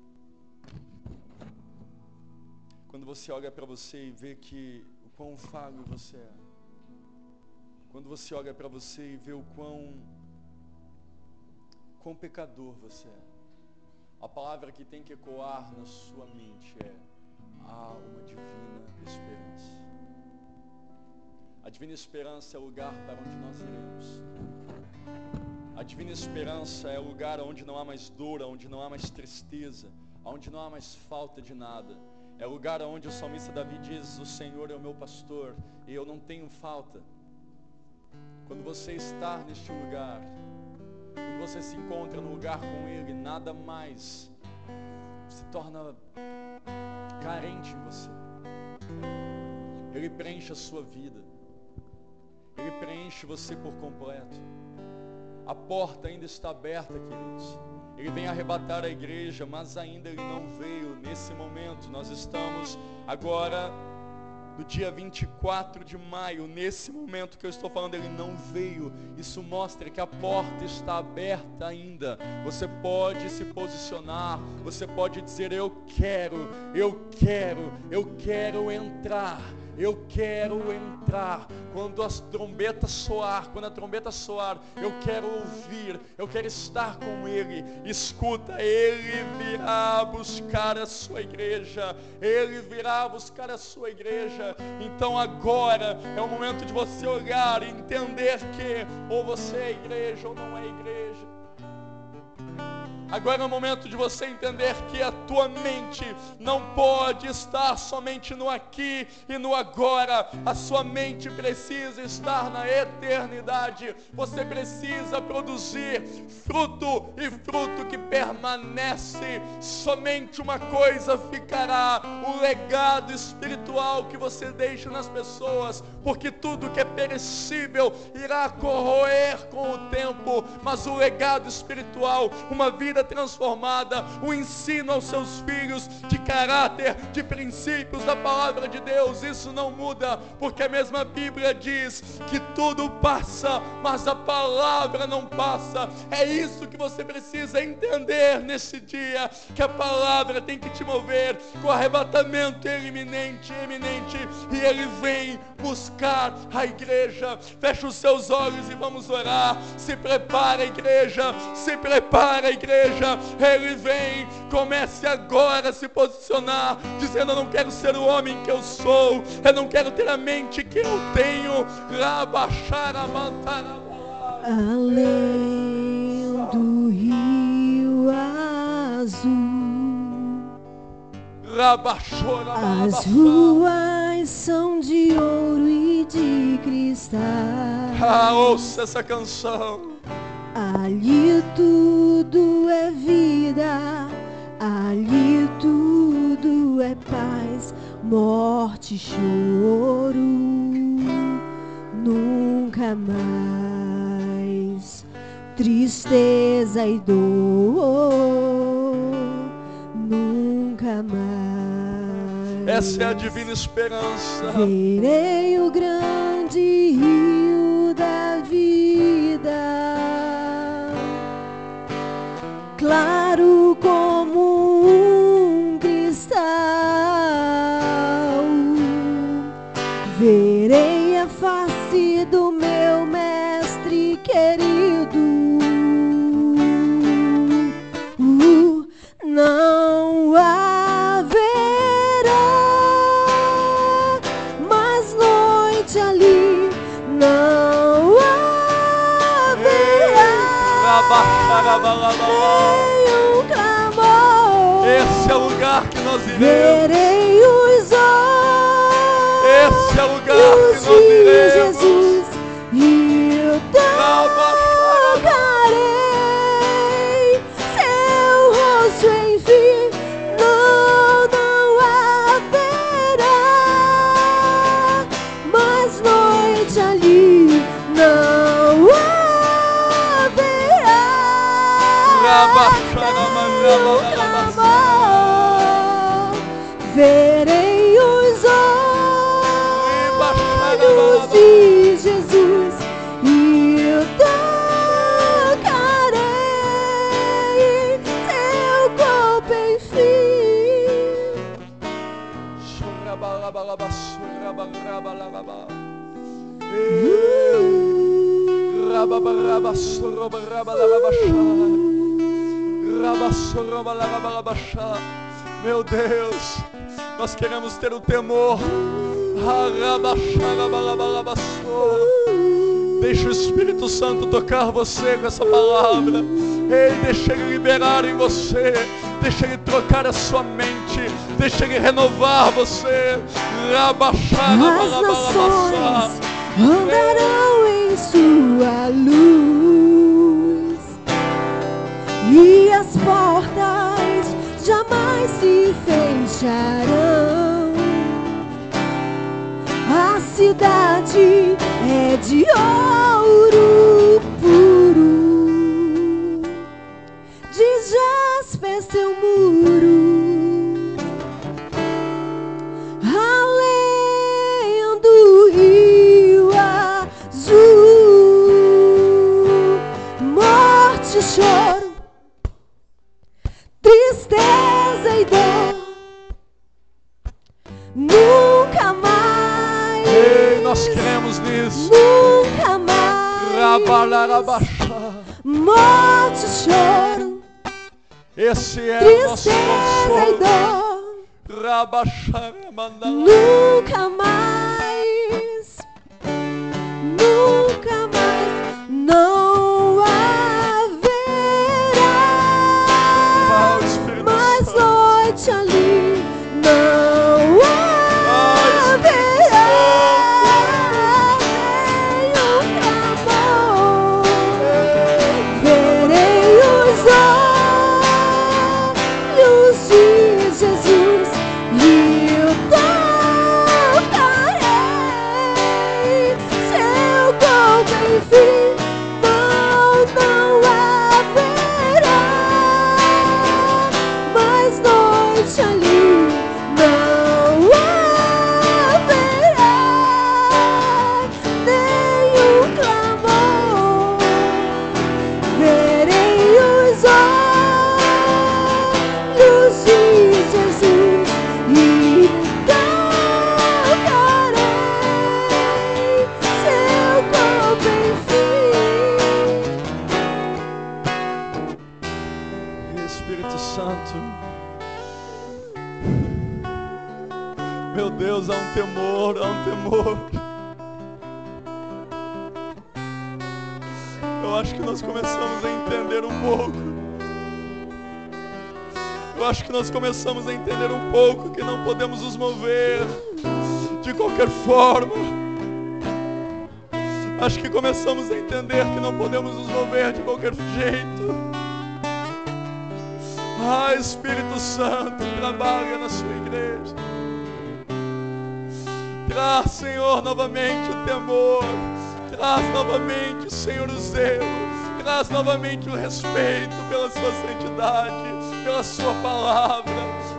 Quando você olha para você e vê que o quão falho você é. Quando você olha para você e vê o quão, quão pecador você é. A palavra que tem que ecoar na sua mente é: há uma divina esperança. A divina esperança é o lugar para onde nós iremos. A divina esperança é o lugar onde não há mais dor, onde não há mais tristeza, onde não há mais falta de nada. É o lugar onde o salmista Davi diz: O Senhor é o meu pastor e eu não tenho falta. Quando você está neste lugar, quando você se encontra no lugar com Ele, nada mais se torna carente em você. Ele preenche a sua vida. Ele preenche você por completo. A porta ainda está aberta, queridos. Ele vem arrebatar a igreja, mas ainda ele não veio nesse momento. Nós estamos agora no dia 24 de maio, nesse momento que eu estou falando, ele não veio. Isso mostra que a porta está aberta ainda. Você pode se posicionar, você pode dizer: Eu quero, eu quero, eu quero entrar. Eu quero entrar. Quando as trombetas soar, quando a trombeta soar, eu quero ouvir, eu quero estar com Ele. Escuta, Ele virá buscar a sua igreja. Ele virá buscar a sua igreja. Então agora é o momento de você olhar e entender que ou você é igreja ou não é igreja. Agora é o momento de você entender que a tua mente não pode estar somente no aqui e no agora. A sua mente precisa estar na eternidade. Você precisa produzir fruto e fruto que permanece. Somente uma coisa ficará: o legado espiritual que você deixa nas pessoas, porque tudo que é perecível irá corroer com o tempo, mas o legado espiritual, uma vida transformada, o ensino aos seus filhos de caráter, de princípios da palavra de Deus. Isso não muda, porque a mesma Bíblia diz que tudo passa, mas a palavra não passa. É isso que você precisa entender nesse dia, que a palavra tem que te mover com arrebatamento iminente, eminente, e ele vem buscar a igreja. Fecha os seus olhos e vamos orar. Se prepara, igreja. Se prepara, igreja. Ele vem. Comece agora a se posicionar, dizendo: Eu não quero ser o homem que eu sou. Eu não quero ter a mente que eu tenho. Rabaixar, amantar, Além do rio azul. As ruas são de ouro e de cristal. Ah, ouça essa canção. Ali tudo é vida, ali tudo é paz, morte, choro, nunca mais, tristeza e dor, nunca mais. Essa é a divina esperança. Verei o grande rio da vida, claro como você com essa palavra. Ei, deixa ele liberar em você. Deixa ele trocar a sua mente. Deixa ele renovar você. Rabaxar, As nações andarão em sua luz e as portas jamais se fecharão. A cidade é de ouro morte, choro, Esse é o nosso tristeza e consolo. dor. Nunca mais, Santo. Meu Deus, há um temor, há um temor. Eu acho que nós começamos a entender um pouco. Eu acho que nós começamos a entender um pouco que não podemos nos mover de qualquer forma. Acho que começamos a entender que não podemos nos mover de qualquer jeito. Ah, Espírito Santo, trabalha na sua igreja. Traz, Senhor, novamente o temor. Traz novamente, Senhor, o zelo. Traz novamente o respeito pela sua santidade, pela sua palavra.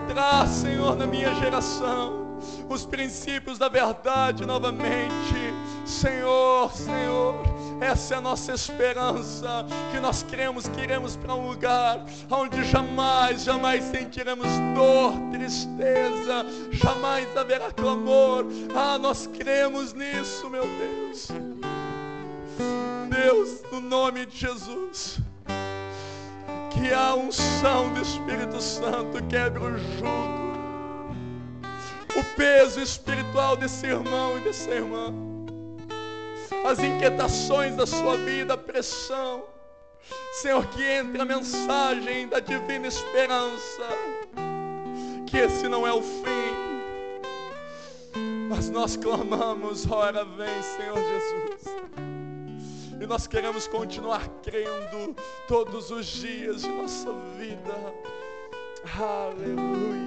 Traz, Senhor, na minha geração os princípios da verdade novamente. Senhor, Senhor, essa é a nossa esperança, que nós cremos que iremos para um lugar onde jamais, jamais sentiremos dor, tristeza, jamais haverá clamor. Ah, nós cremos nisso, meu Deus. Deus, no nome de Jesus, que a unção do Espírito Santo quebre o jugo, o peso espiritual desse irmão e dessa irmã as inquietações da sua vida, a pressão. Senhor, que entre a mensagem da divina esperança, que esse não é o fim, mas nós clamamos, ora vem, Senhor Jesus. E nós queremos continuar crendo todos os dias de nossa vida. Aleluia.